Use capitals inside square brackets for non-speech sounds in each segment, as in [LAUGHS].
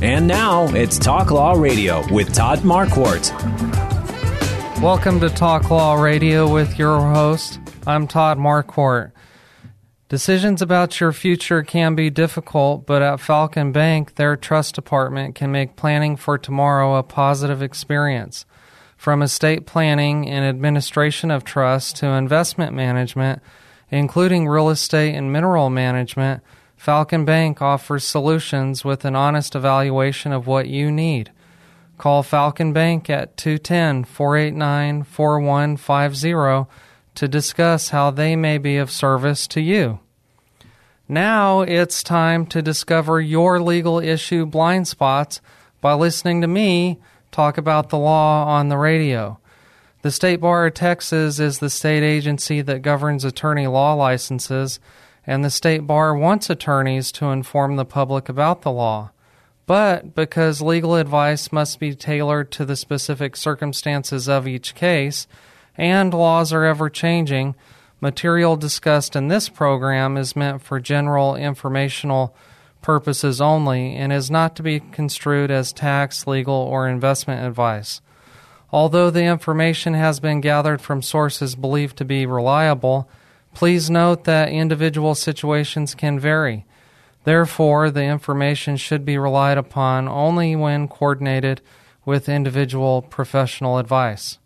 And now it's Talk Law Radio with Todd Marquardt. Welcome to Talk Law Radio with your host. I'm Todd Marquardt. Decisions about your future can be difficult, but at Falcon Bank, their trust department can make planning for tomorrow a positive experience. From estate planning and administration of trusts to investment management, including real estate and mineral management, Falcon Bank offers solutions with an honest evaluation of what you need. Call Falcon Bank at 210 489 4150 to discuss how they may be of service to you. Now it's time to discover your legal issue blind spots by listening to me talk about the law on the radio. The State Bar of Texas is the state agency that governs attorney law licenses and the state bar wants attorneys to inform the public about the law. But because legal advice must be tailored to the specific circumstances of each case, and laws are ever changing, material discussed in this program is meant for general informational purposes only and is not to be construed as tax, legal, or investment advice. Although the information has been gathered from sources believed to be reliable, Please note that individual situations can vary. Therefore, the information should be relied upon only when coordinated with individual professional advice.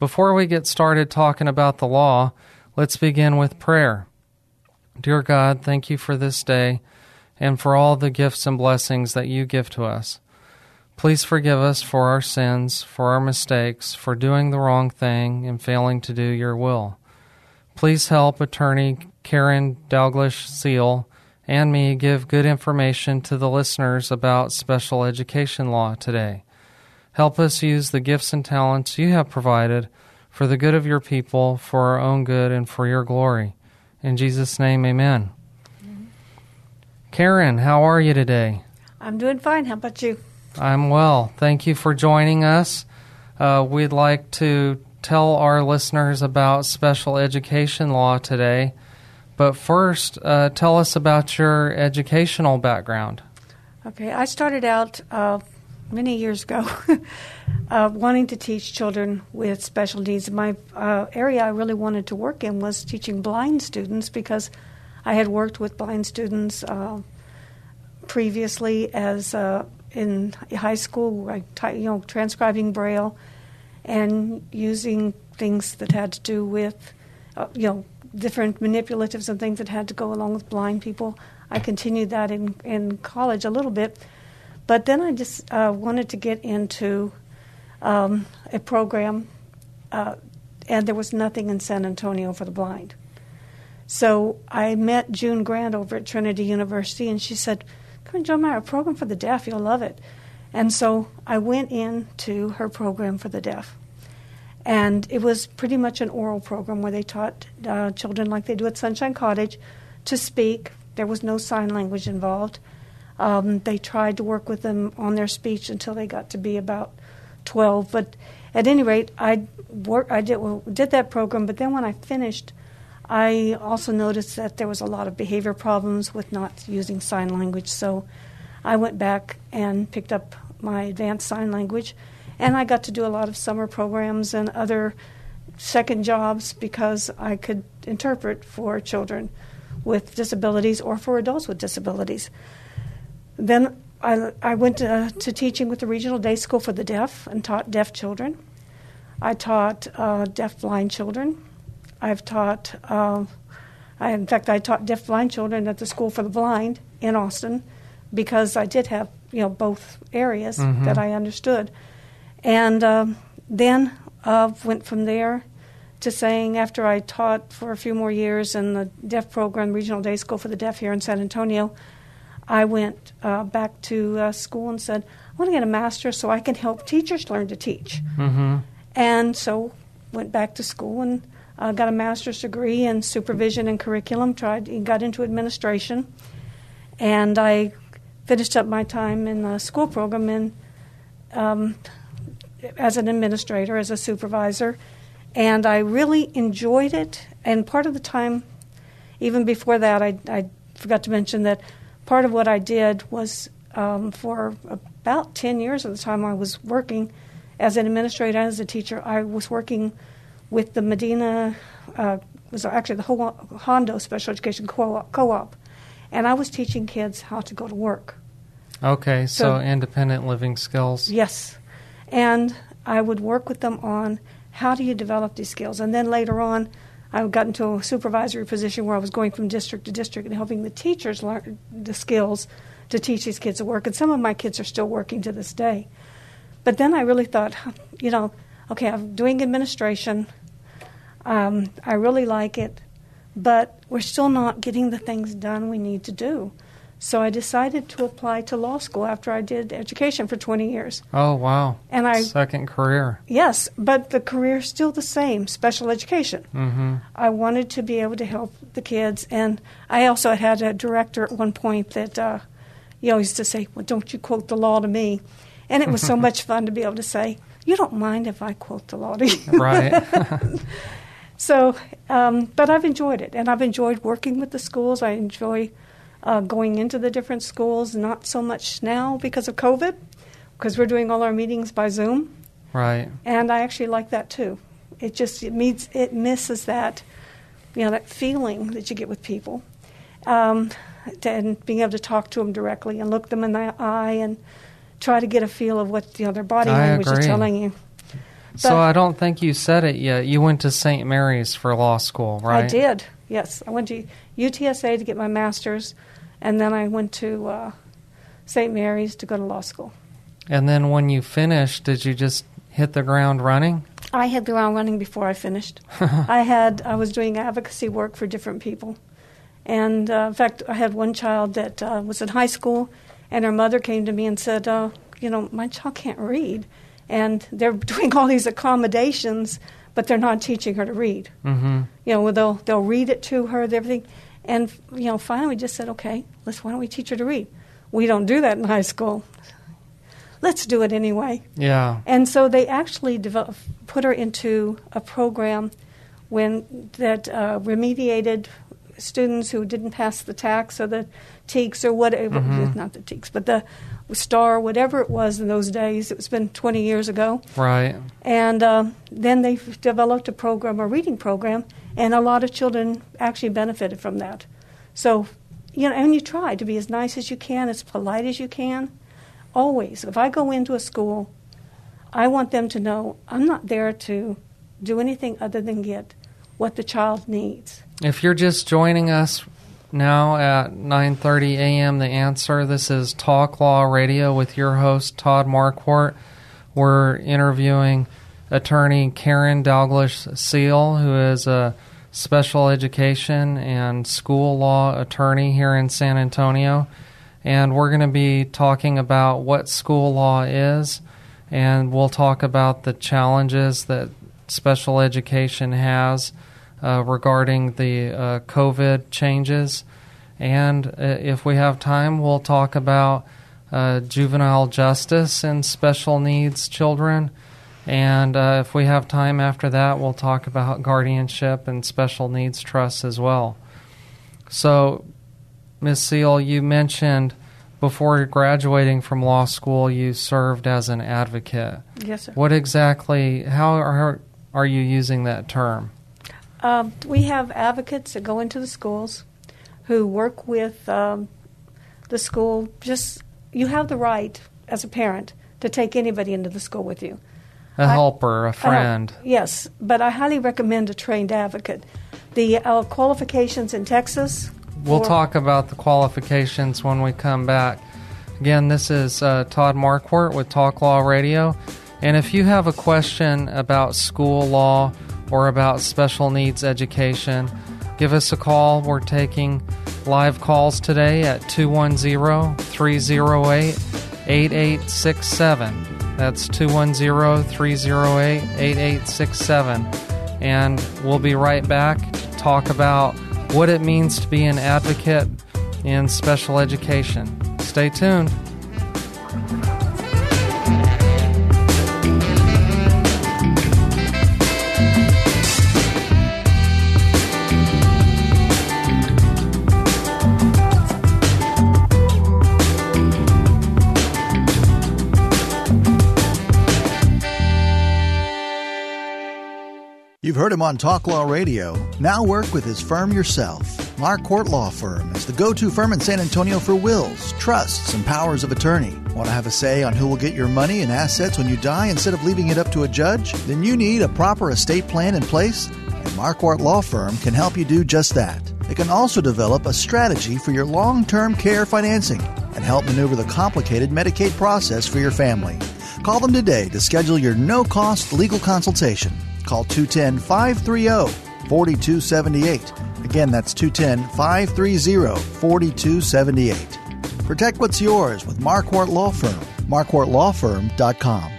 Before we get started talking about the law, let's begin with prayer. Dear God, thank you for this day and for all the gifts and blessings that you give to us. Please forgive us for our sins, for our mistakes, for doing the wrong thing and failing to do your will. Please help attorney Karen Dalglish Seal and me give good information to the listeners about special education law today. Help us use the gifts and talents you have provided for the good of your people, for our own good, and for your glory. In Jesus' name, amen. Mm-hmm. Karen, how are you today? I'm doing fine. How about you? I'm well. Thank you for joining us. Uh, we'd like to tell our listeners about special education law today. But first, uh, tell us about your educational background. Okay, I started out uh, many years ago [LAUGHS] uh, wanting to teach children with special needs. My uh, area I really wanted to work in was teaching blind students because I had worked with blind students uh, previously as uh, in high school, you know, transcribing Braille and using things that had to do with, uh, you know, different manipulatives and things that had to go along with blind people. I continued that in, in college a little bit. But then I just uh, wanted to get into um, a program, uh, and there was nothing in San Antonio for the blind. So I met June Grant over at Trinity University, and she said, Come and join my program for the deaf, you'll love it. And so I went into her program for the deaf. And it was pretty much an oral program where they taught uh, children, like they do at Sunshine Cottage, to speak. There was no sign language involved. Um, they tried to work with them on their speech until they got to be about 12. But at any rate, I, I did, well, did that program, but then when I finished, I also noticed that there was a lot of behavior problems with not using sign language. So I went back and picked up my advanced sign language, and I got to do a lot of summer programs and other second jobs because I could interpret for children with disabilities or for adults with disabilities. Then I, I went to, to, teaching with the Regional Day School for the Deaf and taught deaf children. I taught uh, deaf blind children. I've taught, uh, I, in fact, I taught deaf blind children at the School for the Blind in Austin because I did have you know both areas mm-hmm. that I understood, and um, then uh, went from there to saying after I taught for a few more years in the deaf program, Regional Day School for the Deaf here in San Antonio, I went uh, back to uh, school and said, I want to get a master's so I can help teachers learn to teach. Mm-hmm. And so went back to school and uh, got a master's degree in supervision and curriculum. Tried got into administration, and I finished up my time in the school program in um, as an administrator, as a supervisor, and I really enjoyed it. And part of the time, even before that, I, I forgot to mention that part of what I did was um, for about 10 years of the time I was working as an administrator and as a teacher, I was working with the Medina, uh, was actually the Hondo Special Education Co-op, and I was teaching kids how to go to work. Okay, so, so independent living skills. Yes, and I would work with them on how do you develop these skills, and then later on, I got into a supervisory position where I was going from district to district and helping the teachers learn the skills to teach these kids to work. And some of my kids are still working to this day. But then I really thought, you know, okay, I'm doing administration. Um, I really like it, but we're still not getting the things done we need to do. So I decided to apply to law school after I did education for 20 years. Oh, wow. And I second career. Yes, but the career is still the same, special education. Mm-hmm. I wanted to be able to help the kids and I also had a director at one point that uh, he always used to say, "Well, don't you quote the law to me?" And it was so [LAUGHS] much fun to be able to say, "You don't mind if I quote the law to you." Right. [LAUGHS] [LAUGHS] so, um, but I've enjoyed it, and I've enjoyed working with the schools. I enjoy uh, going into the different schools, not so much now because of COVID, because we're doing all our meetings by Zoom. Right. And I actually like that too. It just it meets it misses that you know that feeling that you get with people, um, and being able to talk to them directly and look them in the eye and try to get a feel of what you know, their body I language agree. is telling you. But so I don't think you said it yet. You went to St. Mary's for law school, right? I did. Yes, I went to UTSA to get my master's and then I went to uh, St. Mary's to go to law school. And then when you finished, did you just hit the ground running? I hit the ground running before I finished. [LAUGHS] I had I was doing advocacy work for different people, and uh, in fact, I had one child that uh, was in high school, and her mother came to me and said, uh, "You know, my child can't read, and they're [LAUGHS] doing all these accommodations, but they're not teaching her to read. Mm-hmm. You know, they'll they'll read it to her, everything." And you know, finally, we just said, okay, let's. Why don't we teach her to read? We don't do that in high school. Let's do it anyway. Yeah. And so they actually develop, put her into a program when that uh, remediated students who didn't pass the TAKS or the TEKS or whatever, mm-hmm. not the TEKS, but the STAAR, whatever it was in those days. It's been 20 years ago. Right. And uh, then they developed a program, a reading program, and a lot of children actually benefited from that. So, you know, and you try to be as nice as you can, as polite as you can. Always. If I go into a school, I want them to know I'm not there to do anything other than get what the child needs. If you're just joining us now at 9:30 a.m. The Answer. This is Talk Law Radio with your host Todd Marquardt. We're interviewing attorney Karen Dalglish Seal, who is a special education and school law attorney here in San Antonio. And we're going to be talking about what school law is, and we'll talk about the challenges that special education has uh, regarding the uh, COVID changes. And uh, if we have time, we'll talk about uh, juvenile justice and special needs children and uh, if we have time after that, we'll talk about guardianship and special needs trusts as well. So, Ms. Seal, you mentioned before graduating from law school, you served as an advocate. Yes, sir. What exactly, how are, are you using that term? Um, we have advocates that go into the schools who work with um, the school. Just, you have the right as a parent to take anybody into the school with you. A helper, a friend. yes, but I highly recommend a trained advocate. The uh, qualifications in Texas. We'll talk about the qualifications when we come back. Again, this is uh, Todd Marquardt with Talk Law Radio. And if you have a question about school law or about special needs education, give us a call. We're taking live calls today at 210 308 8867. That's 210 308 8867. And we'll be right back to talk about what it means to be an advocate in special education. Stay tuned. You've heard him on Talk Law Radio. Now work with his firm yourself. Marquardt Law Firm is the go to firm in San Antonio for wills, trusts, and powers of attorney. Want to have a say on who will get your money and assets when you die instead of leaving it up to a judge? Then you need a proper estate plan in place, and Marquardt Law Firm can help you do just that. It can also develop a strategy for your long term care financing and help maneuver the complicated Medicaid process for your family. Call them today to schedule your no cost legal consultation. Call 210 530 4278. Again, that's 210 530 4278. Protect what's yours with Marquardt Law Firm. MarquardtLawFirm.com.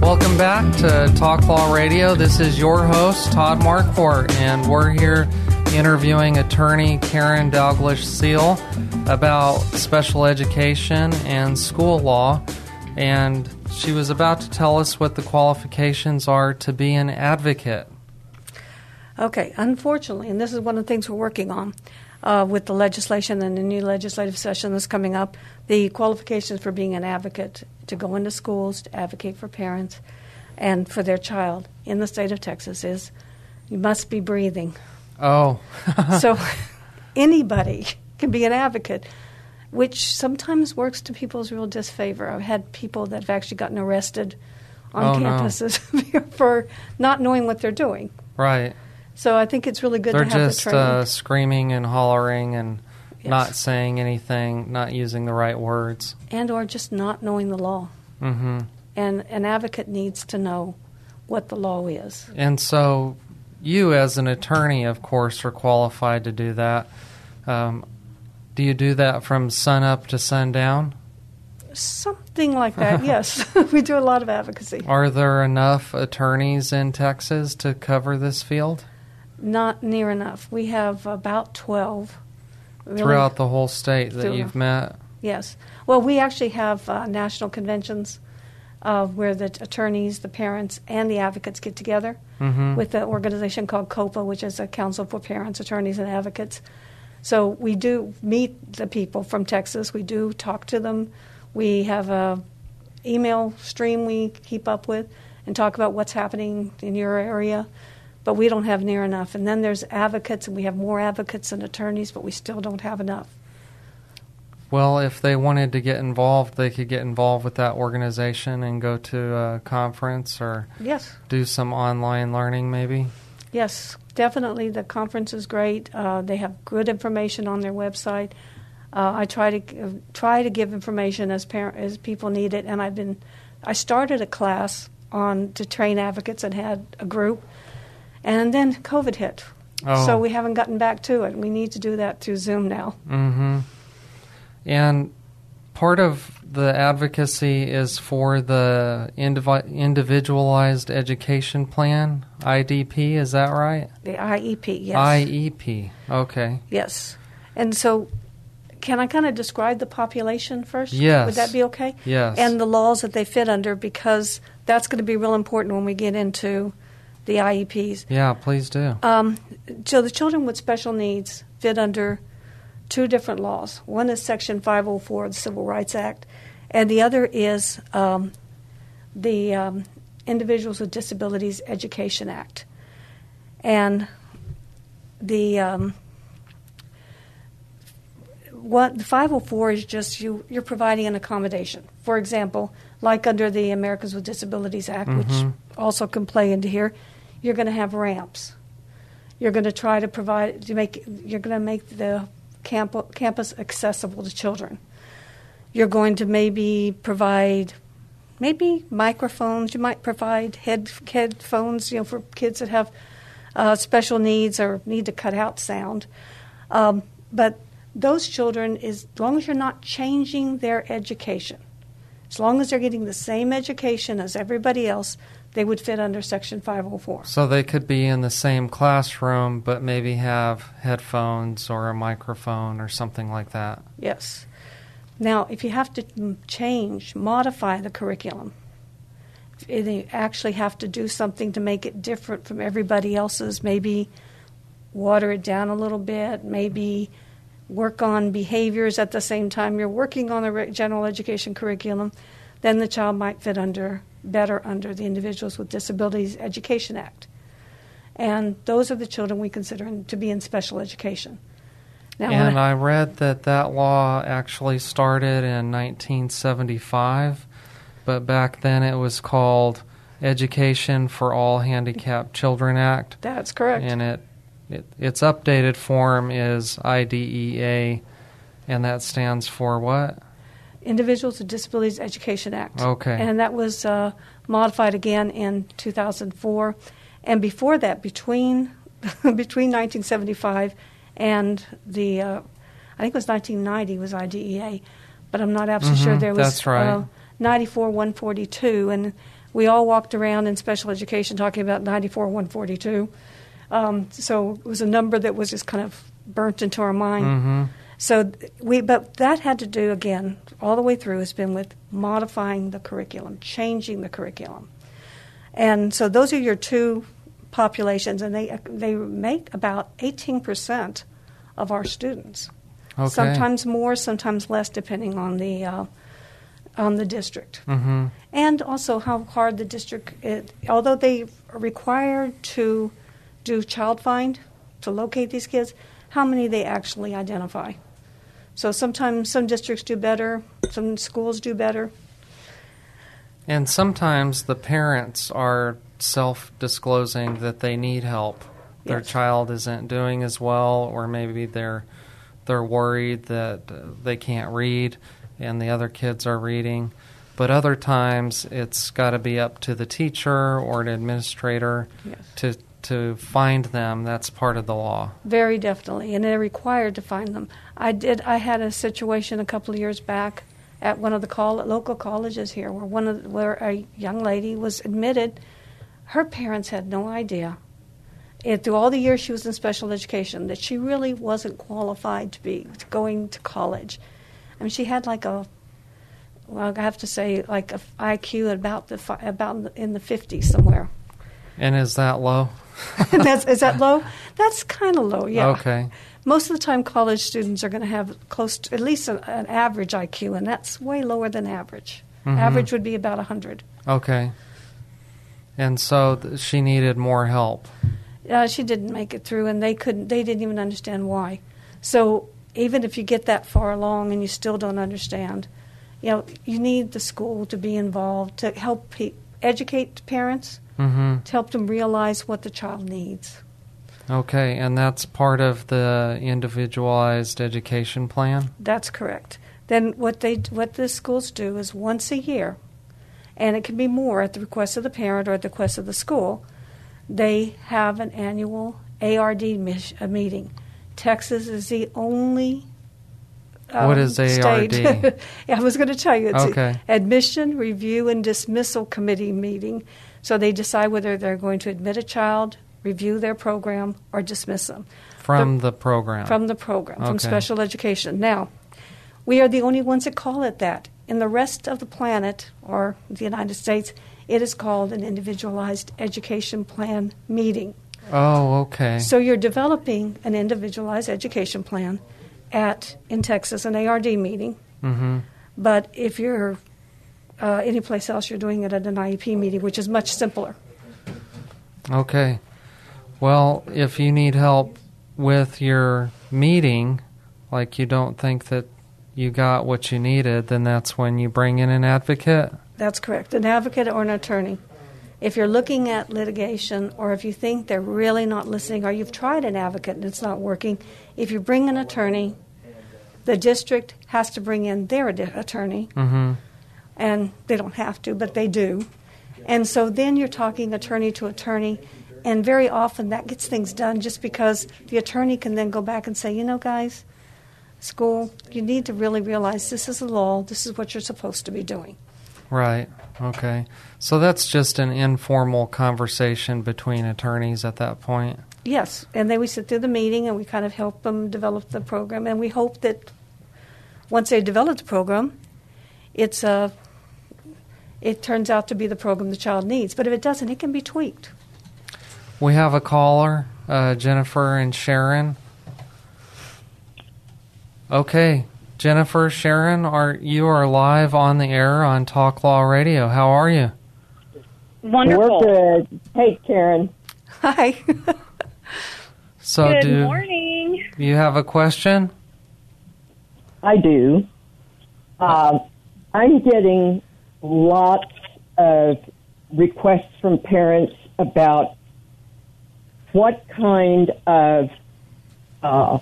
Welcome back to Talk Law Radio. This is your host, Todd Marquardt, and we're here interviewing attorney Karen Dalglish Seal about special education and school law. And she was about to tell us what the qualifications are to be an advocate. Okay, unfortunately, and this is one of the things we're working on uh, with the legislation and the new legislative session that's coming up, the qualifications for being an advocate to go into schools, to advocate for parents and for their child in the state of Texas is you must be breathing. Oh. so [LAUGHS] anybody can be an advocate, which sometimes works to people's real disfavor. I've had people that have actually gotten arrested on Oh, no. campuses [LAUGHS] for not knowing what they're doing. Right. So I think it's really good They're to have just the training. uh, screaming and hollering and Yes. not saying anything, not using the right words. and or just not knowing the law. hmm And an advocate needs to know what the law is. And so, you as an attorney, of course, are qualified to do that. Um, do you do that from sun up to sundown? Something like that, [LAUGHS] yes. [LAUGHS] we do a lot of advocacy. Are there enough attorneys in Texas to cover this field Not near enough. We have about 12. really. throughout the whole state that Through- you've met? Yes. Well, we actually have uh, national conventions uh, where the attorneys, the parents, and the advocates get together hmm with the organization called COPAA, which is a Council for Parents, Attorneys, and Advocates. So we do meet the people from Texas. We do talk to them. We have a email stream we keep up with and talk about what's happening in your area. But we don't have near enough. And then there's advocates, and we have more advocates and attorneys, but we still don't have enough. Well, if they wanted to get involved, they could get involved with that organization and go to a conference or Yes. do some online learning, maybe. Yes, definitely. The conference is great. Uh, they have good information on their website. Uh, I try to uh, try to give information as parent as people need it, and I've been. I started a class on to train advocates and had a group, and then COVID hit, Oh. so we haven't gotten back to it. We need to do that through Zoom now. Mm-hmm. And part of the advocacy is for the indivi- individualized education plan, IDP. Is that right? The IEP, yes, IEP. Okay. yes, and so. Can I kind of describe the population first? Yes. Would that be okay? Yes. and the laws that they fit under because that's going to be real important when we get into the IEPs. yeah, please do. Um, so the children with special needs fit under two different laws. One is Section 504 of the Civil Rights Act, and the other is um, the um, Individuals with Disabilities Education Act. And the um, what the 504 is just you you're providing an accommodation. For example, like under the Americans with Disabilities Act, Mhm. which also can play into here, you're going to have ramps. You're going to try to provide to make you're going to make the camp, campus accessible to children. You're going to maybe provide maybe microphones. You might provide head headphones, you know, for kids that have uh, special needs or need to cut out sound. Um, but those children, as long as you're not changing their education, as long as they're getting the same education as everybody else, they would fit under Section 504. So they could be in the same classroom, but maybe have headphones or a microphone or something like that. Yes. Now, if you have to change, modify the curriculum, if you actually have to do something to make it different from everybody else's, maybe water it down a little bit, maybe work on behaviors at the same time you're working on the general education curriculum, then the child might fit under better under the Individuals with Disabilities Education Act. And those are the children we consider to be in special education. And I, I read that that law actually started in 1975, but back then it was called Education for All Handicapped Children Act. That's correct. And it it, its updated form is IDEA, and that stands for what? Individuals with Disabilities Education Act. Okay. And that was uh, modified again in 2004. And before that, between [LAUGHS] between 1975 and the, uh, I think it was 1990 was IDEA, but I'm not absolutely mm-hmm, sure there was that's right. uh, 94 142, and we all walked around in special education talking about 94 142. Um, so it was a number that was just kind of burnt into our mind. Mm-hmm. So we, but that had to do again all the way through has been with modifying the curriculum, changing the curriculum, and so those are your two populations, and they they make about eighteen percent of our students. Okay. Sometimes more, sometimes less, depending on the uh, on the district, mm-hmm. and also how hard the district. It, although they are required to do child find to locate these kids, how many they actually identify. So sometimes some districts do better, some schools do better. And sometimes the parents are self disclosing that they need help. Their yes. child isn't doing as well, or maybe they're they're worried that they can't read and the other kids are reading. But other times it's got to be up to the teacher or an administrator yes. to to find them. That's part of the law. Very definitely, and they're required to find them. I did. I had a situation a couple of years back at one of the call, local colleges here, where one of where a young lady was admitted. Her parents had no idea, and through all the years she was in special education, that she really wasn't qualified to be going to college. I mean, she had like a well, I have to say, like a IQ about the about in the fifties somewhere. And is that low? [LAUGHS] That's, is that low? That's kind of low, yeah. Okay. Most of the time, college students are going to have close to at least an, an average IQ, and that's way lower than average. Mm-hmm. Average would be about 100. Okay. And so th- she needed more help. Uh, she didn't make it through, and they couldn't. They didn't even understand why. So even if you get that far along and you still don't understand, you know, you need the school to be involved to help pe- educate parents mm-hmm. to help them realize what the child needs. Okay, and that's part of the individualized education plan? That's correct. Then what they what the schools do is once a year, and it can be more at the request of the parent or at the request of the school, they have an annual ARD meeting. Texas is the only um, what is ARD? [LAUGHS] yeah, I was going to tell you. It's okay. Admission, Review, and Dismissal Committee meeting. So they decide whether they're going to admit a child, review their program, or dismiss them. From the, the program. From the program, okay. from special education. Now, we are the only ones that call it that. In the rest of the planet, or the United States, it is called an individualized education plan meeting. Oh, okay. So you're developing an individualized education plan at in Texas an ARD meeting. Mm-hmm. But if you're uh, anyplace else, you're doing it at an IEP meeting, which is much simpler. Okay. Well, if you need help with your meeting, like you don't think that you got what you needed, then that's when you bring in an advocate? That's correct. An advocate or an attorney. If you're looking at litigation or if you think they're really not listening or you've tried an advocate and it's not working, if you bring an attorney, the district has to bring in their attorney. Mm-hmm and they don't have to, but they do. And so then you're talking attorney to attorney. And very often that gets things done just because the attorney can then go back and say, you know, guys, school, you need to really realize this is the law, this is what you're supposed to be doing. Right. Okay. So that's just an informal conversation between attorneys at that point. Yes, and then we sit through the meeting and we kind of help them develop the program, and we hope that once they develop the program, it's a uh, it turns out to be the program the child needs. But if it doesn't, it can be tweaked. We have a caller, uh, Jennifer and Sharon. Okay, Jennifer, Sharon, are you are live on the air on Talk Law Radio? How are you? Wonderful. We're good. Hey, Karen. Hi. so, good do morning. You have a question? I do. Uh, I'm getting lots of requests from parents about what kind of uh,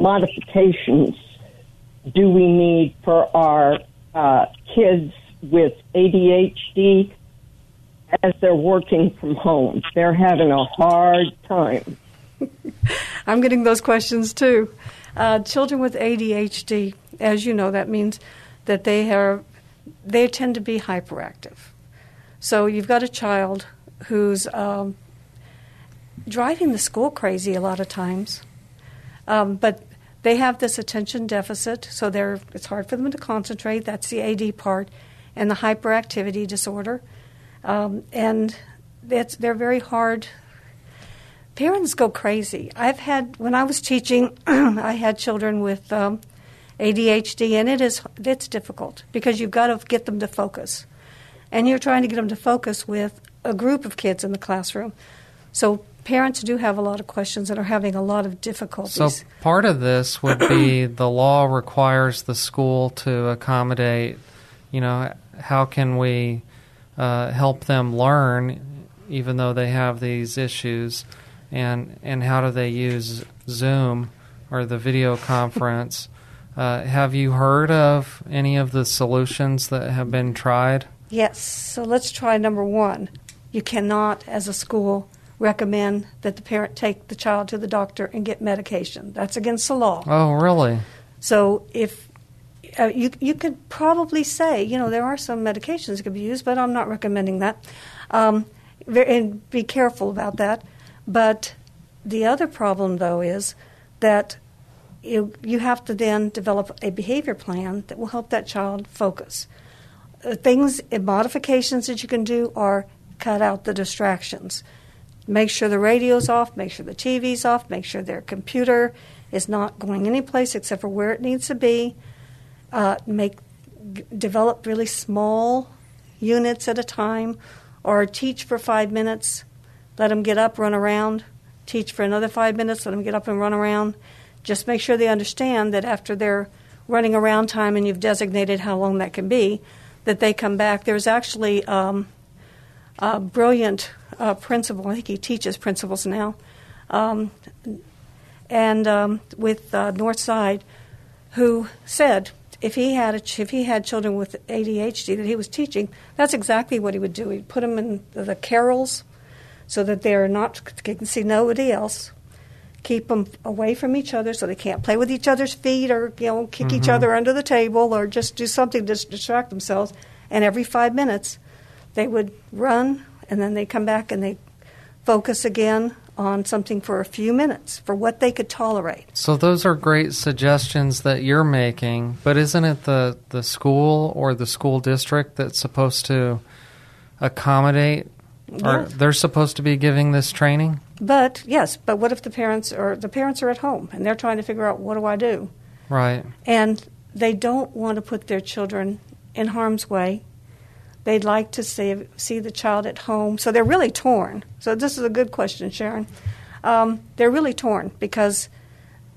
modifications do we need for our uh, kids with ADHD as they're working from home? They're having a hard time. [LAUGHS] I'm getting those questions too. Uh, children with ADHD, as you know, that means that they are they tend to be hyperactive. So you've got a child who's um, driving the school crazy a lot of times, um, but they have this attention deficit, so they're it's hard for them to concentrate. That's the AD part, and the hyperactivity disorder, um, and they're very hard. Parents go crazy. I've had when I was teaching, [CLEARS THROAT] I had children with um, ADHD, and it is it's difficult because you've got to get them to focus, and you're trying to get them to focus with a group of kids in the classroom. So parents do have a lot of questions and are having a lot of difficulties. So part of this would be [COUGHS] the law requires the school to accommodate. You know, how can we uh, help them learn, even though they have these issues, and and how do they use Zoom or the video conference? [LAUGHS] Uh, have you heard of any of the solutions that have been tried? Yes. So let's try number one. You cannot, as a school, recommend that the parent take the child to the doctor and get medication. That's against the law. Oh, really? So if uh, you you could probably say, you know, there are some medications that could be used, but I'm not recommending that. Um, and be careful about that. But the other problem, though, is that you, you have to then develop a behavior plan that will help that child focus. Uh, things, uh, modifications that you can do are cut out the distractions. Make sure the radio's off, make sure the TV's off, make sure their computer is not going anyplace except for where it needs to be. Uh, make g- develop really small units at a time, or teach for five minutes. Let them get up, run around. Teach for another five minutes. Let them get up and run around just make sure they understand that after their running around time and you've designated how long that can be, that they come back. There's actually um, a brilliant uh, principal, I think he teaches principals now, um, and um, with uh, Northside, who said if he had a, if he had children with ADHD that he was teaching, that's exactly what he would do. He'd put them in the carrels so that they're not can see nobody else keep them away from each other so they can't play with each other's feet or you know kick mm-hmm. each other under the table or just do something to distract themselves. And every five minutes, they would run and then they come back and they focus again on something for a few minutes for what they could tolerate. So those are great suggestions that you're making, but isn't it the, the school or the school district that's supposed to accommodate yes. or they're supposed to be giving this training? But yes, but what if the parents or the parents are at home and they're trying to figure out what do I do? Right. And they don't want to put their children in harm's way. They'd like to see see the child at home, so they're really torn. So this is a good question, Sharon. Um, they're really torn because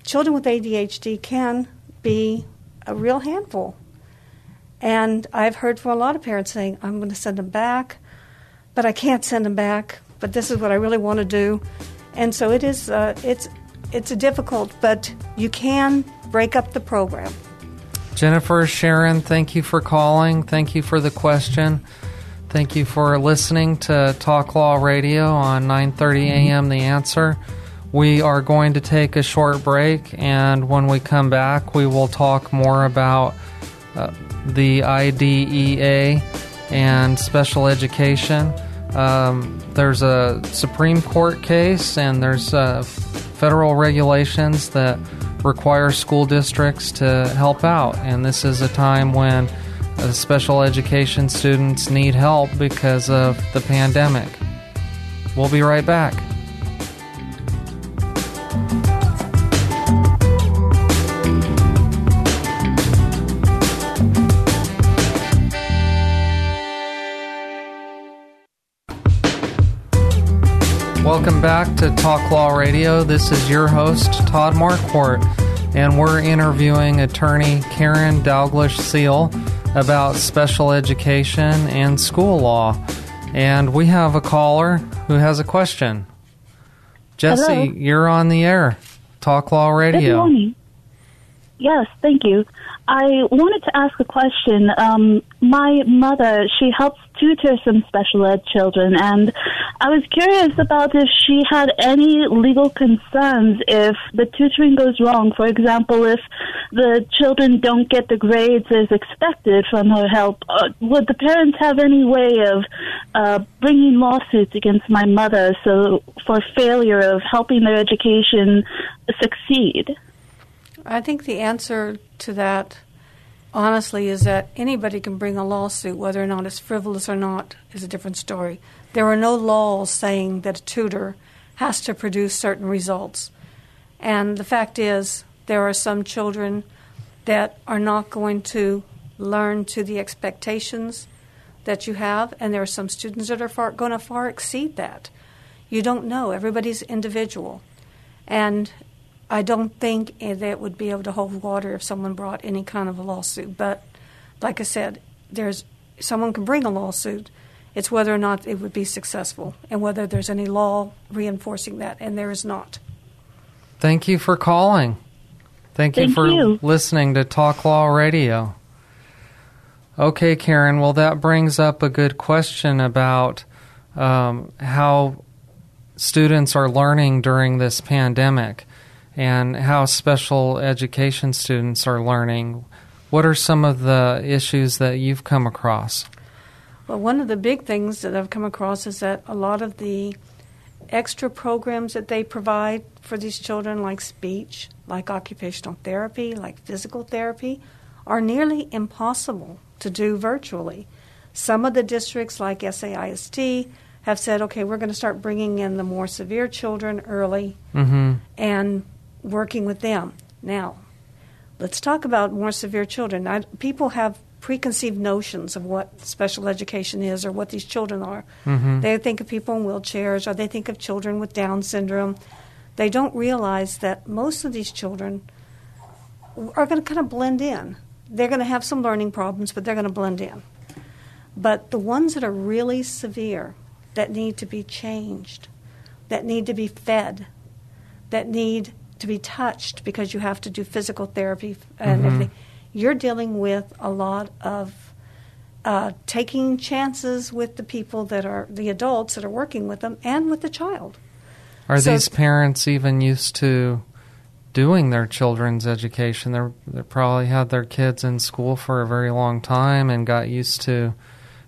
children with ADHD can be a real handful. And I've heard from a lot of parents saying, I'm going to send them back, but I can't send them back but this is what I really want to do. And so it is. Uh, it's it's a difficult, but you can break up the program. Jennifer, Sharon, thank you for calling. Thank you for the question. Thank you for listening to Talk Law Radio on 9:30 a.m. The Answer. We are going to take a short break, and when we come back, we will talk more about uh, the IDEA and special education. Um, there's a Supreme Court case, and there's uh, federal regulations that require school districts to help out, and this is a time when uh, special education students need help because of the pandemic. We'll be right back. Welcome back to Talk Law Radio. This is your host, Todd Marquardt, and we're interviewing attorney Karen Dalglish Seal about special education and school law. And we have a caller who has a question. Jesse, Hello. you're on the air. Talk Law Radio. Good morning. Yes, thank you. I wanted to ask a question. Um, my mother, she helps tutor some special ed children, and I was curious about if she had any legal concerns if the tutoring goes wrong. For example, if the children don't get the grades as expected from her help, uh, would the parents have any way of uh, bringing lawsuits against my mother so for failure of helping their education succeed? I think the answer to that, honestly, is that anybody can bring a lawsuit, whether or not it's frivolous or not, is a different story. There are no laws saying that a tutor has to produce certain results. And the fact is, there are some children that are not going to learn to the expectations that you have, and there are some students that are far, going to far exceed that. You don't know. Everybody's individual. And I don't think that would be able to hold water if someone brought any kind of a lawsuit. But like I said, there's someone can bring a lawsuit. It's whether or not it would be successful and whether there's any law reinforcing that, and there is not. Thank you for calling. Thank you Thank for you. listening to Talk Law Radio. Okay, Karen, well, that brings up a good question about um, how students are learning during this pandemic and how special education students are learning. What are some of the issues that you've come across? Well, one of the big things that I've come across is that a lot of the extra programs that they provide for these children, like speech, like occupational therapy, like physical therapy, are nearly impossible to do virtually. Some of the districts, like SAISD, have said, okay, we're going to start bringing in the more severe children early Mm-hmm. and working with them. Now, let's talk about more severe children. I, people have preconceived notions of what special education is or what these children are. Mm-hmm. They think of people in wheelchairs or they think of children with Down syndrome. They don't realize that most of these children are going to kind of blend in. They're going to have some learning problems, but they're going to blend in. But the ones that are really severe, that need to be changed, that need to be fed, that need to be touched because you have to do physical therapy and Mhm. everything, you're dealing with a lot of uh, taking chances with the people that are the adults that are working with them and with the child. Are So- these parents even used to doing their children's education? They're, they probably had their kids in school for a very long time and got used to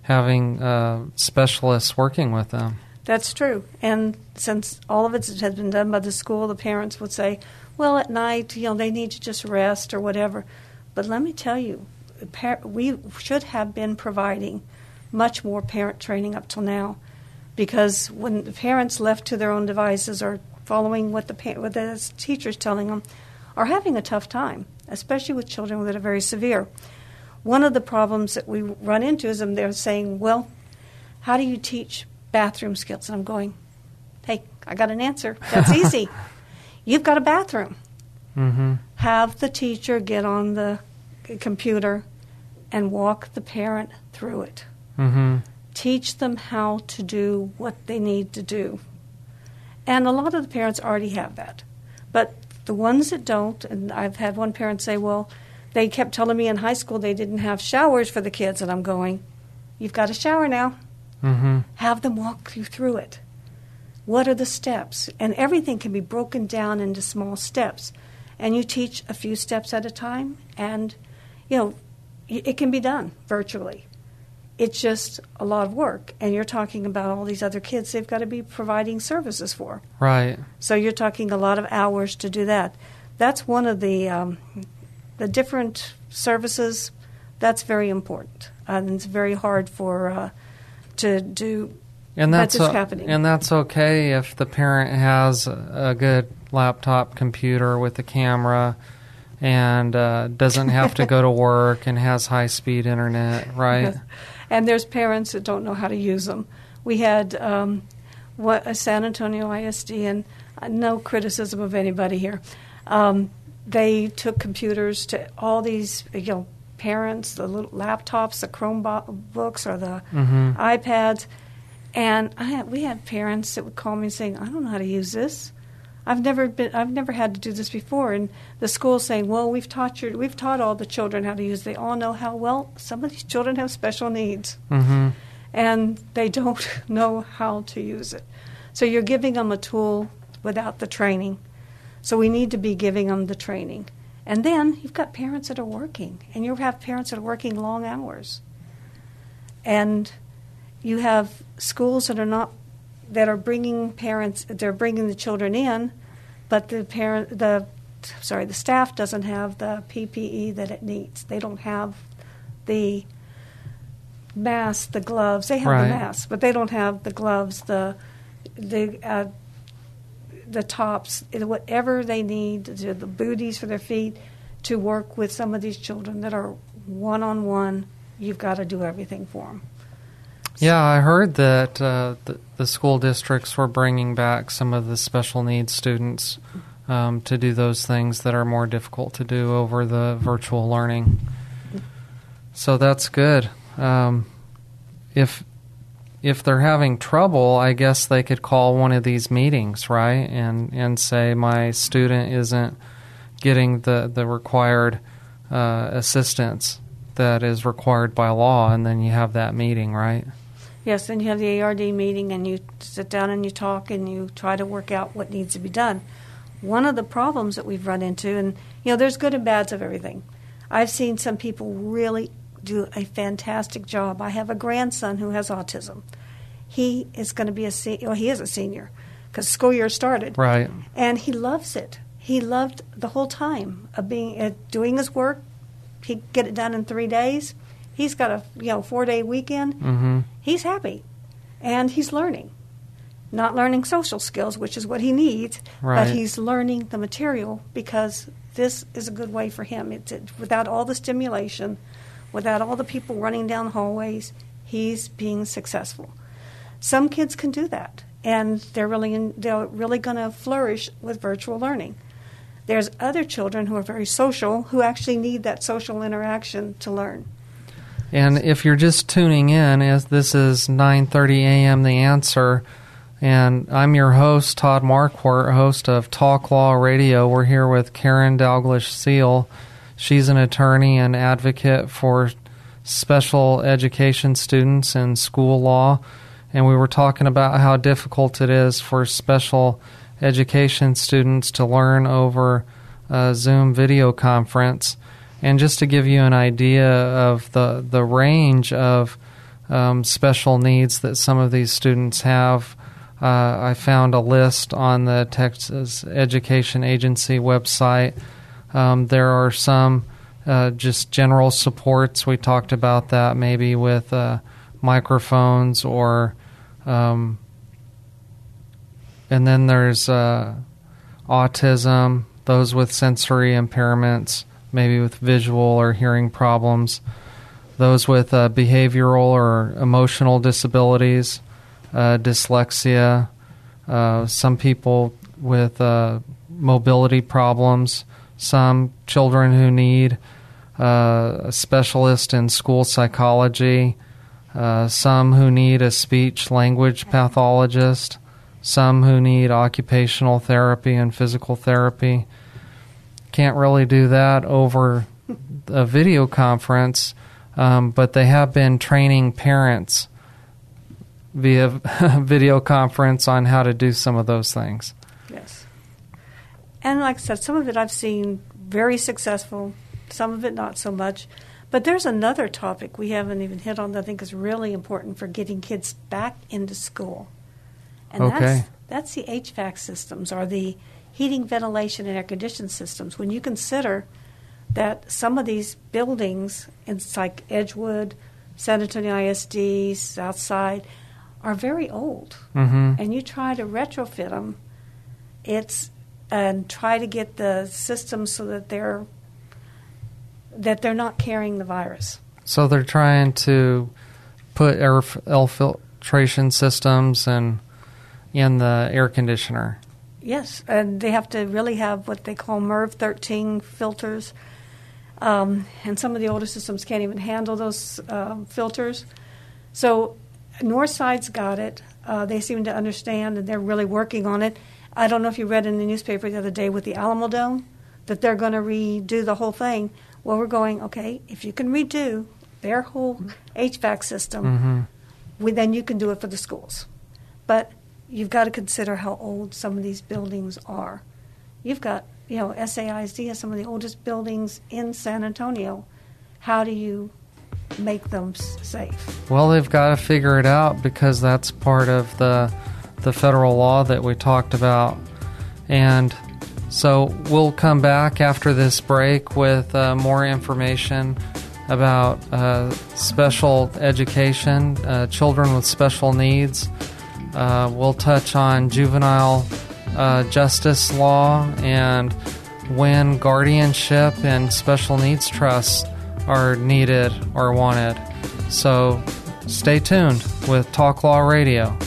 having uh, specialists working with them. That's true. And since all of it has been done by the school, the parents would say, well, at night, you know, they need to just rest or whatever. But let me tell you, we should have been providing much more parent training up till now because when the parents left to their own devices or following what the, what the teacher's telling them are having a tough time, especially with children that are very severe. One of the problems that we run into is them they're saying, well, how do you teach bathroom skills? And I'm going, hey, I got an answer. That's easy. [LAUGHS] You've got a bathroom. Mm-hmm. Have the teacher get on the computer and walk the parent through it. Mm-hmm. Teach them how to do what they need to do. And a lot of the parents already have that. But the ones that don't, and I've had one parent say, well, they kept telling me in high school they didn't have showers for the kids, and I'm going, you've got a shower now. Mm-hmm. Have them walk you through it. What are the steps? And everything can be broken down into small steps. And you teach a few steps at a time, and you know, it can be done virtually. It's just a lot of work, and you're talking about all these other kids they've got to be providing services for. Right. So you're talking a lot of hours to do that. That's one of the um, the different services. That's very important, and it's very hard for uh, to do. And that's, that's happening. and that's okay if the parent has a good laptop computer with a camera and uh, doesn't have to go to [LAUGHS] work and has high speed internet, right? [LAUGHS] and there's parents that don't know how to use them. We had um, what a San Antonio ISD, and uh, no criticism of anybody here. Um, they took computers to all these, you know, parents, the little laptops, the Chromebooks, or the Mhm. iPads, and I had, we had parents that would call me saying, "I don't know how to use this." I've never been. I've never had to do this before, and the school saying, "Well, we've taught your, we've taught all the children how to use. They all know how well. Some of these children have special needs, Mm-hmm. and they don't [LAUGHS] know how to use it. So you're giving them a tool without the training. So we need to be giving them the training, and then you've got parents that are working, and you have parents that are working long hours, and you have schools that are not that are bringing parents they're bringing the children in but the parent the sorry the staff doesn't have the PPE that it needs. They don't have the masks the gloves. They have Right. the masks but they don't have the gloves the the uh, the tops whatever they need the the booties for their feet to work with some of these children that are one on one you've got to do everything for them Yeah, I heard that uh, the, the school districts were bringing back some of the special needs students um, to do those things that are more difficult to do over the virtual learning. So that's good. Um, if if they're having trouble, I guess they could call one of these meetings, right, and and say my student isn't getting the the required uh, assistance that is required by law, and then you have that meeting, right? Yes, then you have the ARD meeting and you sit down and you talk and you try to work out what needs to be done. One of the problems that we've run into, and you know, there's good and bads of everything. I've seen some people really do a fantastic job. I have a grandson who has autism. He is going to be a senior. Well, he is a senior because school year started, Right. and he loves it. He loved the whole time of being uh, doing his work. He get it done in three days. He's got a you know four day weekend Mm-hmm. he's happy and he's learning not learning social skills which is what he needs Right. but he's learning the material because this is a good way for him it's it, without all the stimulation without all the people running down hallways he's being successful some kids can do that and they're really they're really going to flourish with virtual learning there's other children who are very social who actually need that social interaction to learn And if you're just tuning in, as this is 9:30 a.m. The Answer, and I'm your host Todd Marquardt, host of Talk Law Radio. We're here with Karen Dalglish Seal. She's an attorney and advocate for special education students in school law, and we were talking about how difficult it is for special education students to learn over a Zoom video conference. And just to give you an idea of the, the range of um, special needs that some of these students have, uh, I found a list on the Texas Education Agency website. Um, there are some uh, just general supports. We talked about that maybe with uh, microphones or. Um, and then there's uh, autism, those with sensory impairments, maybe with visual or hearing problems, those with uh, behavioral or emotional disabilities, uh, dyslexia, uh, some people with mobility problems, some children who need uh, a specialist in school psychology, uh, some who need a speech language pathologist, some who need occupational therapy and physical therapy. Can't really do that over a video conference, um, but they have been training parents via [LAUGHS] video conference on how to do some of those things. And like I said, some of it I've seen very successful, some of it not so much. But there's another topic we haven't even hit on that I think is really important for getting kids back into school. And okay. that's that's the HVAC systems or the heating, ventilation, and air conditioning systems. When you consider that some of these buildings, it's like Edgewood, San Antonio ISD, Southside, are very old, mm-hmm. and you try to retrofit them, it's and try to get the systems so that they're that they're not carrying the virus. So they're trying to put air, air filtration systems and in the air conditioner. Yes, and they have to really have what they call MERV 13 filters. Um, and some of the older systems can't even handle those uh, filters. So Northside's got it. Uh, they seem to understand, and they're really working on it. I don't know if you read in the newspaper the other day with the Alamodome that they're going to redo the whole thing. Well, we're going okay. If you can redo their whole HVAC system, mm-hmm. we, then you can do it for the schools. But you've got to consider how old some of these buildings are. You've got, you know, SAISD has some of the oldest buildings in San Antonio. How do you make them safe? Well, they've got to figure it out because that's part of the the federal law that we talked about. And so we'll come back after this break with uh, more information about uh, special education, uh, children with special needs. Uh, we'll touch on juvenile uh, justice law and when guardianship and special needs trusts are needed or wanted. So stay tuned with Talk Law Radio.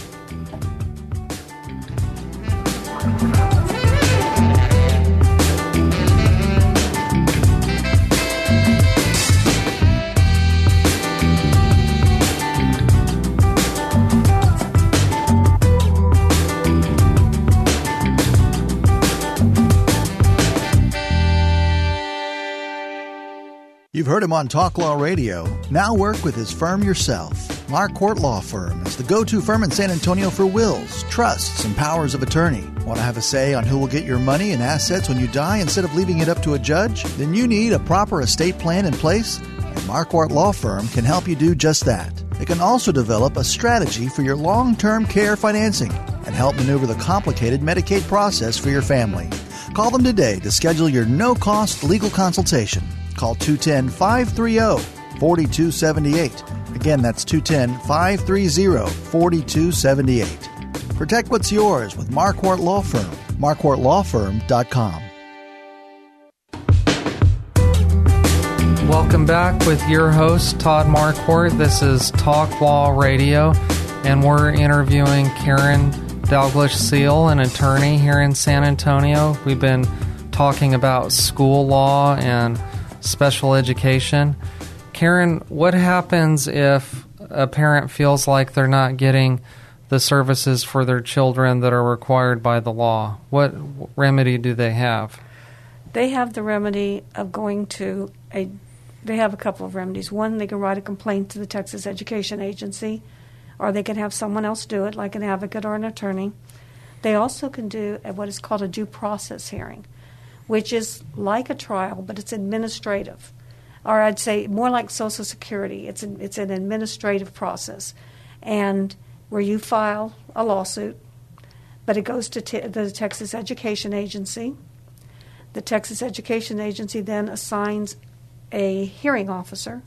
Heard him on Talk Law Radio. Now work with his firm yourself. Marquardt Law Firm is the go to firm in San Antonio for wills, trusts, and powers of attorney. Want to have a say on who will get your money and assets when you die instead of leaving it up to a judge? Then you need a proper estate plan in place, and Marquardt Law Firm can help you do just that. They can also develop a strategy for your long term care financing and help maneuver the complicated Medicaid process for your family. Call them today to schedule your no cost legal consultation. Call 210 530 4278. Again, that's 210 530 4278. Protect what's yours with Marquardt Law Firm. MarquardtLawFirm.com. Welcome back with your host, Todd Marquardt. This is Talk Law Radio, and we're interviewing Karen Dalglish Seal, an attorney here in San Antonio. We've been talking about school law and special education. Karen, what happens if a parent feels like they're not getting the services for their children that are required by the law? What remedy do they have? They have the remedy of going to a they have a couple of remedies. One, they can write a complaint to the Texas Education Agency, or they can have someone else do it, like an advocate or an attorney. They also can do what is called a due process hearing which is like a trial, but it's administrative. Or I'd say more like Social Security. It's an, it's an administrative process. And where you file a lawsuit, but it goes to the Texas Education Agency. The Texas Education Agency then assigns a hearing officer.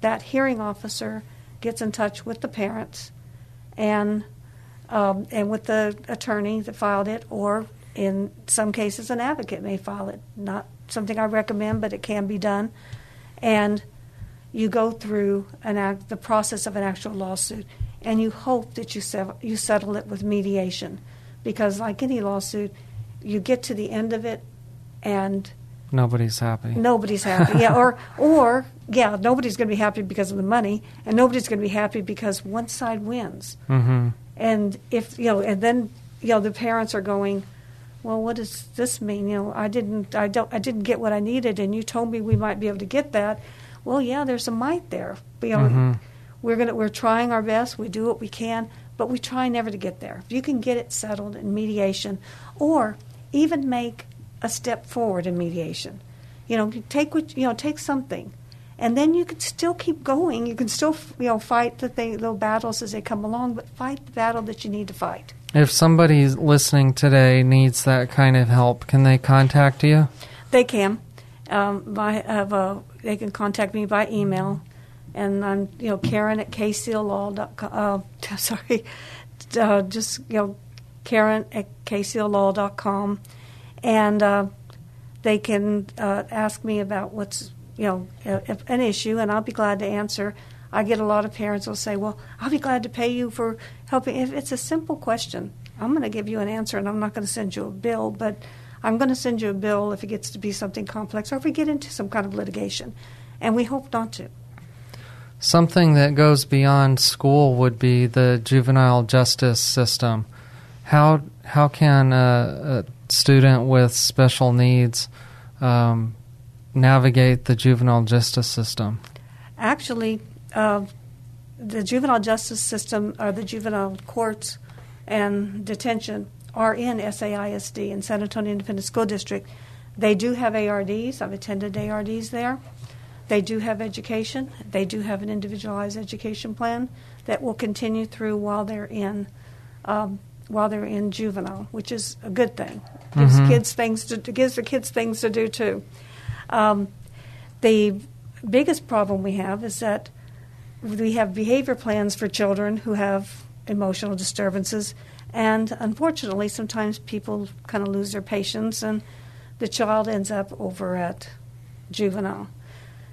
That hearing officer gets in touch with the parents and um, and with the attorney that filed it, or in some cases, an advocate may file it. Not something I recommend, but it can be done. And you go through an act, the process of an actual lawsuit, and you hope that you, se- you settle it with mediation. Because, like any lawsuit, you get to the end of it and nobody's happy. Nobody's happy. [LAUGHS] yeah, or or yeah, nobody's going to be happy because of the money, and nobody's going to be happy because one side wins. Mm-hmm. And if you know, and then you know, the parents are going, well, what does this mean? You know, I didn't, I don't, I didn't get what I needed, and you told me we might be able to get that. Well, yeah, there's a might there. You know, mm-hmm. we're gonna, we're trying our best. We do what we can, but we try never to get there. If you can get it settled in mediation, or even make a step forward in mediation, you know, take what you know, take something, and then you can still keep going. You can still you know fight the thing, little battles as they come along, but fight the battle that you need to fight. If somebody listening today needs that kind of help, can they contact you? They can. Um, by, a, they can contact me by email and I'm you know Karen at kclaw.com. Uh, [LAUGHS] sorry, uh, just you know Karen at kclaw.com, and uh, they can uh, ask me about what's you know an issue, and I'll be glad to answer. I get a lot of parents will say, "Well, I'll be glad to pay you for helping." If it's a simple question, I'm going to give you an answer, and I'm not going to send you a bill, but I'm going to send you a bill if it gets to be something complex or if we get into some kind of litigation, and we hope not to. Something that goes beyond school would be the juvenile justice system. How how can a, a student with special needs um, navigate the juvenile justice system? Actually, uh, the juvenile justice system or the juvenile courts and detention are in SAISD in San Antonio Independent School District. They do have ARDs. I've attended ARDs there. They do have education. They do have an individualized education plan that will continue through while they're in um, while they're in juvenile, which is a good thing. Gives mm-hmm. kids things to gives the kids things to do too. Um, the biggest problem we have is that we have behavior plans for children who have emotional disturbances, and unfortunately, sometimes people kind of lose their patience, and the child ends up over at juvenile.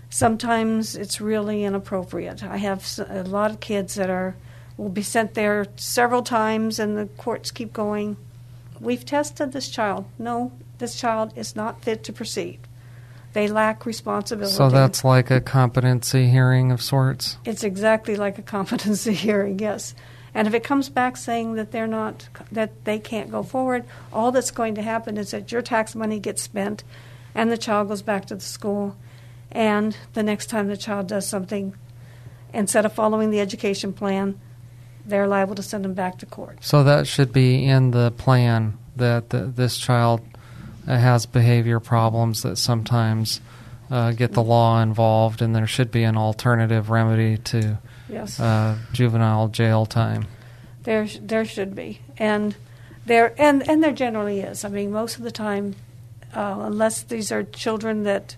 Sometimes it's really inappropriate. I have a lot of kids that are will be sent there several times, and the courts keep going. We've tested this child. No, this child is not fit to proceed. They lack responsibility. So that's like a competency hearing of sorts? It's exactly like a competency [LAUGHS] hearing, yes. And if it comes back saying that they're not, that they can't go forward, all that's going to happen is that your tax money gets spent and the child goes back to the school and the next time the child does something, instead of following the education plan, they're liable to send them back to court. So that should be in the plan that the, this child has behavior problems that sometimes uh, get the law involved, and there should be an alternative remedy to yes. uh, juvenile jail time. There, there should be, and there, and and there generally is. I mean, most of the time, uh, unless these are children that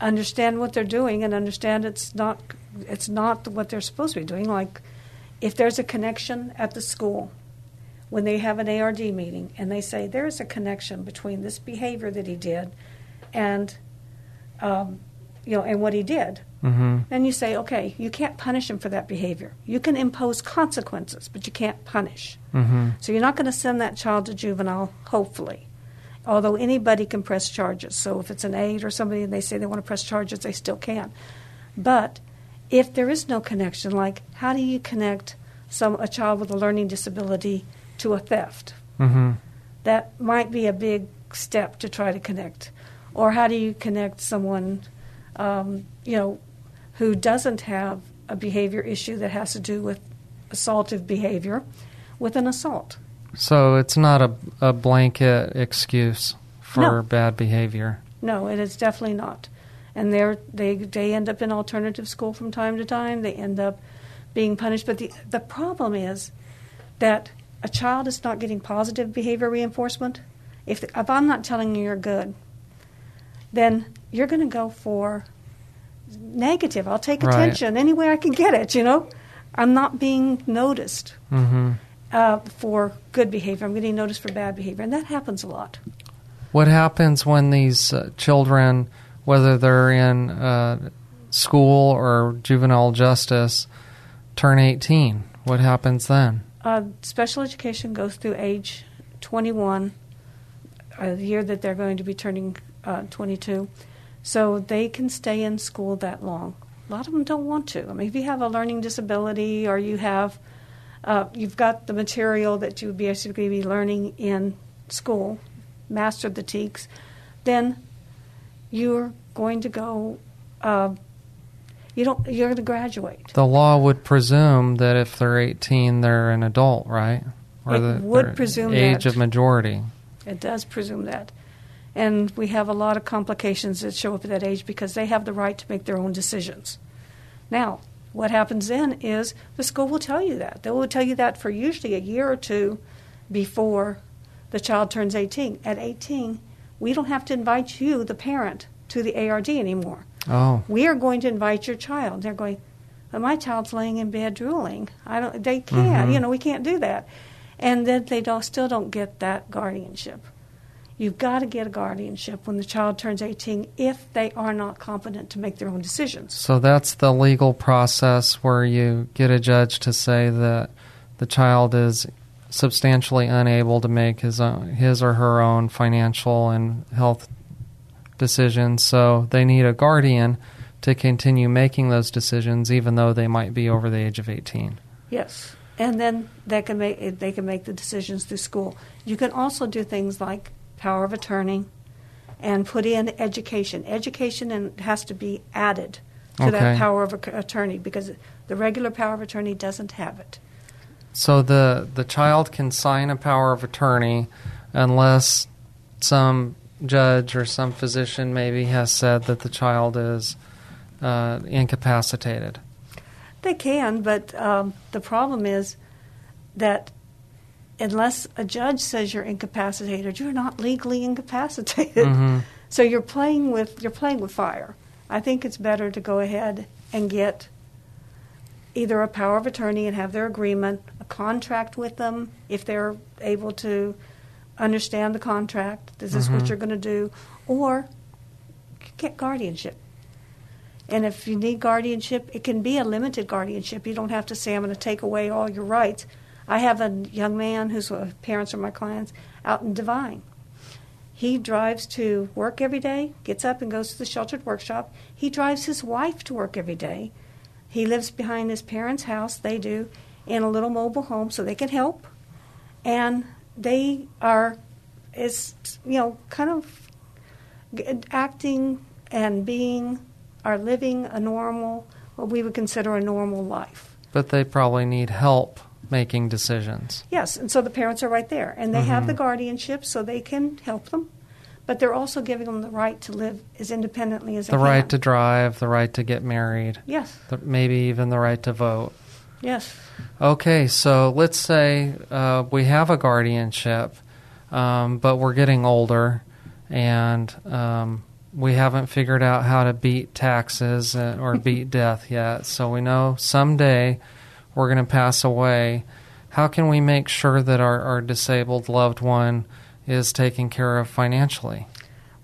understand what they're doing and understand it's not it's not what they're supposed to be doing. Like if there's a connection at the school when they have an ARD meeting and they say there is a connection between this behavior that he did and um, you know and what he did. Mm-hmm. And you say, okay, you can't punish him for that behavior. You can impose consequences, but you can't punish. Mm-hmm. So you're not going to send that child to juvenile, hopefully although anybody can press charges. So if it's an aide or somebody and they say they want to press charges, they still can. But if there is no connection, like how do you connect some a child with a learning disability to a theft? Mm-hmm. That might be a big step to try to connect. Or how do you connect someone, um, you know, who doesn't have a behavior issue that has to do with assaultive behavior with an assault? So it's not a, a blanket excuse for no. bad behavior. No, it is definitely not. And they they they end up in alternative school from time to time. They end up being punished. But the the problem is that a child is not getting positive behavior reinforcement. If if I'm not telling you you're good, then you're going to go for negative. I'll take attention right. any way I can get it. You know, I'm not being noticed. Mm-hmm uh, for good behavior. I'm getting noticed for bad behavior, and that happens a lot. What happens when these uh, children, whether they're in uh, school or juvenile justice, turn 18? What happens then? Uh, special education goes through age 21, uh, the year that they're going to be turning uh, 22. So they can stay in school that long. A lot of them don't want to. I mean, if you have a learning disability or you have uh, you've got the material that you would basically be learning in school, mastered the TEKS, then you're going to go. You don't. You're going to graduate. The law would presume that if they're 18, they're an adult, right? Or it the, would presume age that. of majority. It does presume that, and we have a lot of complications that show up at that age because they have the right to make their own decisions. Now, what happens then is the school will tell you that. They will tell you that for usually a year or two before the child turns 18. At 18, we don't have to invite you, the parent, to the ARD anymore. Oh. We are going to invite your child. They're going, well, my child's laying in bed drooling. I don't. They can't. Mhm. You know, we can't do that. And then they don't still don't get that guardianship. You've got to get a guardianship when the child turns 18 if they are not competent to make their own decisions. So that's the legal process where you get a judge to say that the child is substantially unable to make his own, his or her own financial and health decisions. So they need a guardian to continue making those decisions, even though they might be over the age of 18. Yes, and then they can make they can make the decisions through school. You can also do things like power of attorney, and put in education. Education and has to be added to Okay. that power of attorney because the regular power of attorney doesn't have it. So the the child can sign a power of attorney unless some judge or some physician maybe has said that the child is uh, incapacitated. They can, but um, the problem is that unless a judge says you're incapacitated, you're not legally incapacitated. Mhm. So you're playing with you're playing with fire. I think it's better to go ahead and get either a power of attorney and have their agreement, a contract with them if they're able to understand the contract. This is what you're going to do, or get guardianship. And if you need guardianship, it can be a limited guardianship. You don't have to say, I'm going to take away all your rights. I have a young man whose uh, parents are my clients out in Devine. He drives to work every day, gets up and goes to the sheltered workshop. He drives his wife to work every day. He lives behind his parents' house, they do, in a little mobile home so they can help. And they are, is, you know, kind of acting and being, are living a normal, what we would consider a normal life. But they probably need help making decisions. Yes, and so the parents are right there, and they have Mhm. the guardianship, so they can help them, but they're also giving them the right to live as independently as The they can. right to drive, the right to get married, Yes, the, maybe even the right to vote. Yes. Okay, so let's say uh, we have a guardianship, um, but we're getting older and um, we haven't figured out how to beat taxes uh, or [LAUGHS] beat death yet. So we know someday we're going to pass away. How can we make sure that our, our disabled loved one is taken care of financially?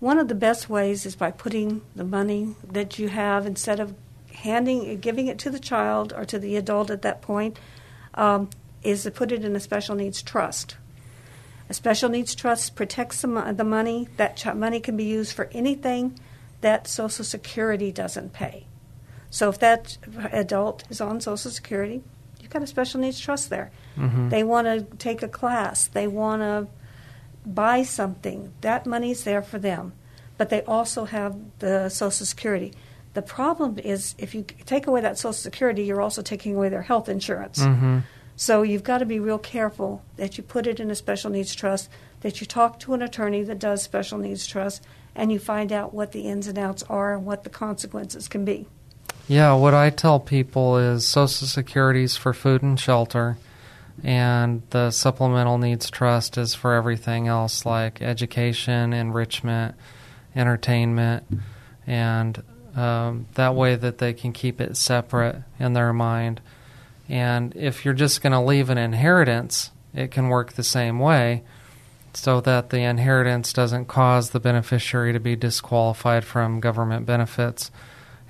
One of the best ways is by putting the money that you have instead of handing, giving it to the child or to the adult at that point, um, is to put it in a special needs trust. A special needs trust protects the, the money. That ch- money can be used for anything that Social Security doesn't pay. So if that adult is on Social Security, you've got a special needs trust there. Mhm. They want to take a class. They want to buy something. That money's there for them. But they also have the Social Security. The problem is if you take away that Social Security, you're also taking away their health insurance. Mhm. So you've got to be real careful that you put it in a special needs trust, that you talk to an attorney that does special needs trust, and you find out what the ins and outs are and what the consequences can be. Yeah, what I tell people is Social Security's for food and shelter, and the Supplemental Needs Trust is for everything else like education, enrichment, entertainment, and um, that way that they can keep it separate in their mind. And if you're just going to leave an inheritance, it can work the same way so that the inheritance doesn't cause the beneficiary to be disqualified from government benefits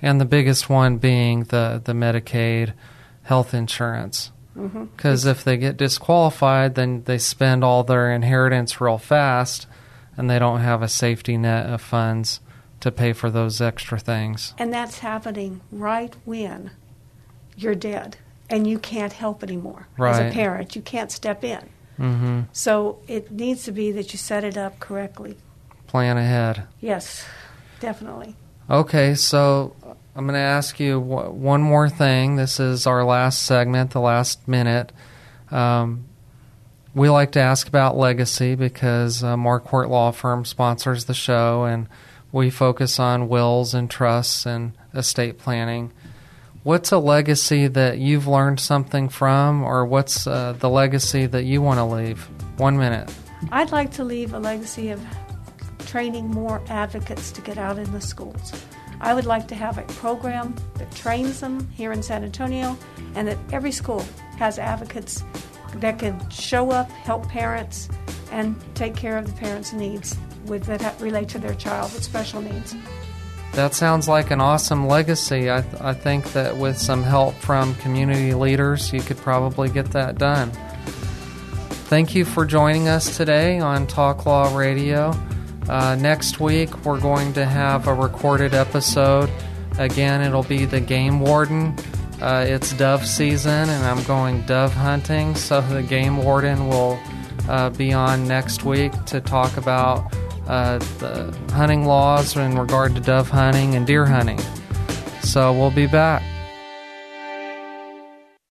and the biggest one being the, the Medicaid health insurance. Because if they get disqualified, then they spend all their inheritance real fast, and they don't have a safety net of funds to pay for those extra things. And that's happening right when you're dead and you can't help anymore as a parent. You can't step in. hmm So it needs to be that you set it up correctly. Plan ahead. Yes, definitely. Okay, so I'm going to ask you one more thing. This is our last segment, the last minute. Um, we like to ask about legacy because uh, Marquardt Law Firm sponsors the show, and we focus on wills and trusts and estate planning. What's a legacy that you've learned something from, or what's uh, the legacy that you want to leave? One minute. I'd like to leave a legacy of training more advocates to get out in the schools. I would like to have a program that trains them here in San Antonio and that every school has advocates that can show up, help parents, and take care of the parents' needs with that relate to their child with special needs. That sounds like an awesome legacy. I, th- I think that with some help from community leaders, you could probably get that done. Thank you for joining us today on Talk Law Radio. Uh, next week, we're going to have a recorded episode. Again, it'll be the game warden. Uh, it's dove season, and I'm going dove hunting, so the game warden will uh, be on next week to talk about uh, the hunting laws in regard to dove hunting and deer hunting. So we'll be back.